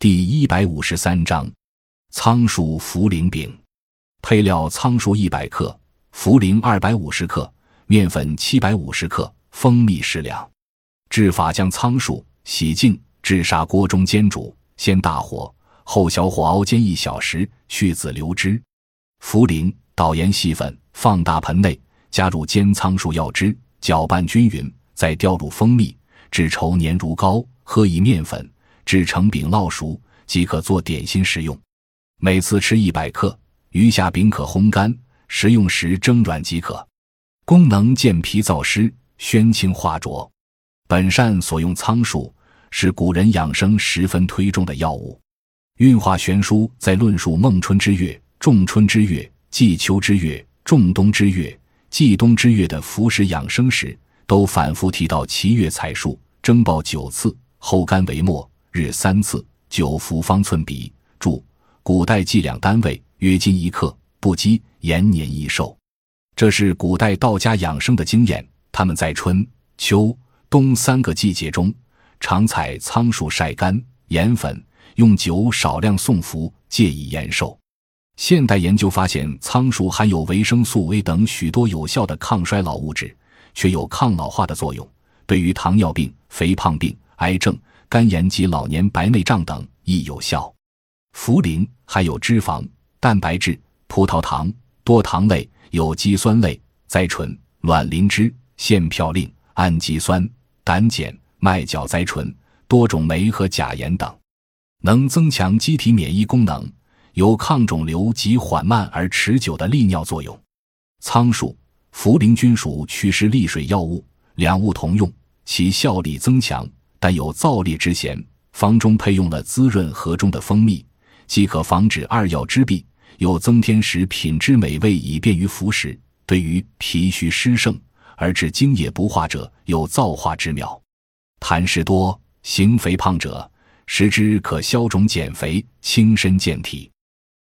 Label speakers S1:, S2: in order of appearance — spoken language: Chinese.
S1: 第一百五十三章，仓鼠茯苓饼。配料：仓鼠一百克，茯苓二百五十克，面粉七百五十克，蜂蜜适量。制法：将仓鼠洗净，置砂锅中煎煮，先大火，后小火熬煎一小时，去籽留汁。茯苓捣盐细粉，放大盆内，加入煎仓鼠药汁，搅拌均匀，再调入蜂蜜，至稠黏如膏，喝以面粉。制成饼烙熟即可做点心食用，每次吃一百克，余下饼可烘干，食用时蒸软即可。功能健脾燥湿、宣清化浊。本善所用苍术是古人养生十分推崇的药物。运化玄书在论述孟春之月、仲春之月、季秋之月、仲冬之月、季冬之月的服食养生时，都反复提到七月采树，蒸爆九次，后干为末。日三次，九服方寸比。注：古代计量单位约斤一克，不积延年益寿。这是古代道家养生的经验。他们在春秋冬三个季节中，常采苍术晒干研粉，用酒少量送服，借以延寿。现代研究发现，苍术含有维生素 A 等许多有效的抗衰老物质，却有抗老化的作用，对于糖尿病、肥胖病、癌症。肝炎及老年白内障等亦有效。茯苓含有脂肪、蛋白质、葡萄糖、多糖类、有机酸类、甾醇、卵磷脂、腺嘌呤、氨基酸、胆碱、麦角甾醇、多种酶和钾盐等，能增强机体免疫功能，有抗肿瘤及缓慢而持久的利尿作用。苍术、茯苓均属祛湿利水药物，两物同用，其效力增强。但有燥烈之嫌，方中配用了滋润和中的蜂蜜，即可防止二药之弊，又增添食品之美味，以便于服食。对于脾虚湿盛而致精液不化者，有燥化之妙。痰湿多、形肥胖者，食之可消肿减肥、轻身健体。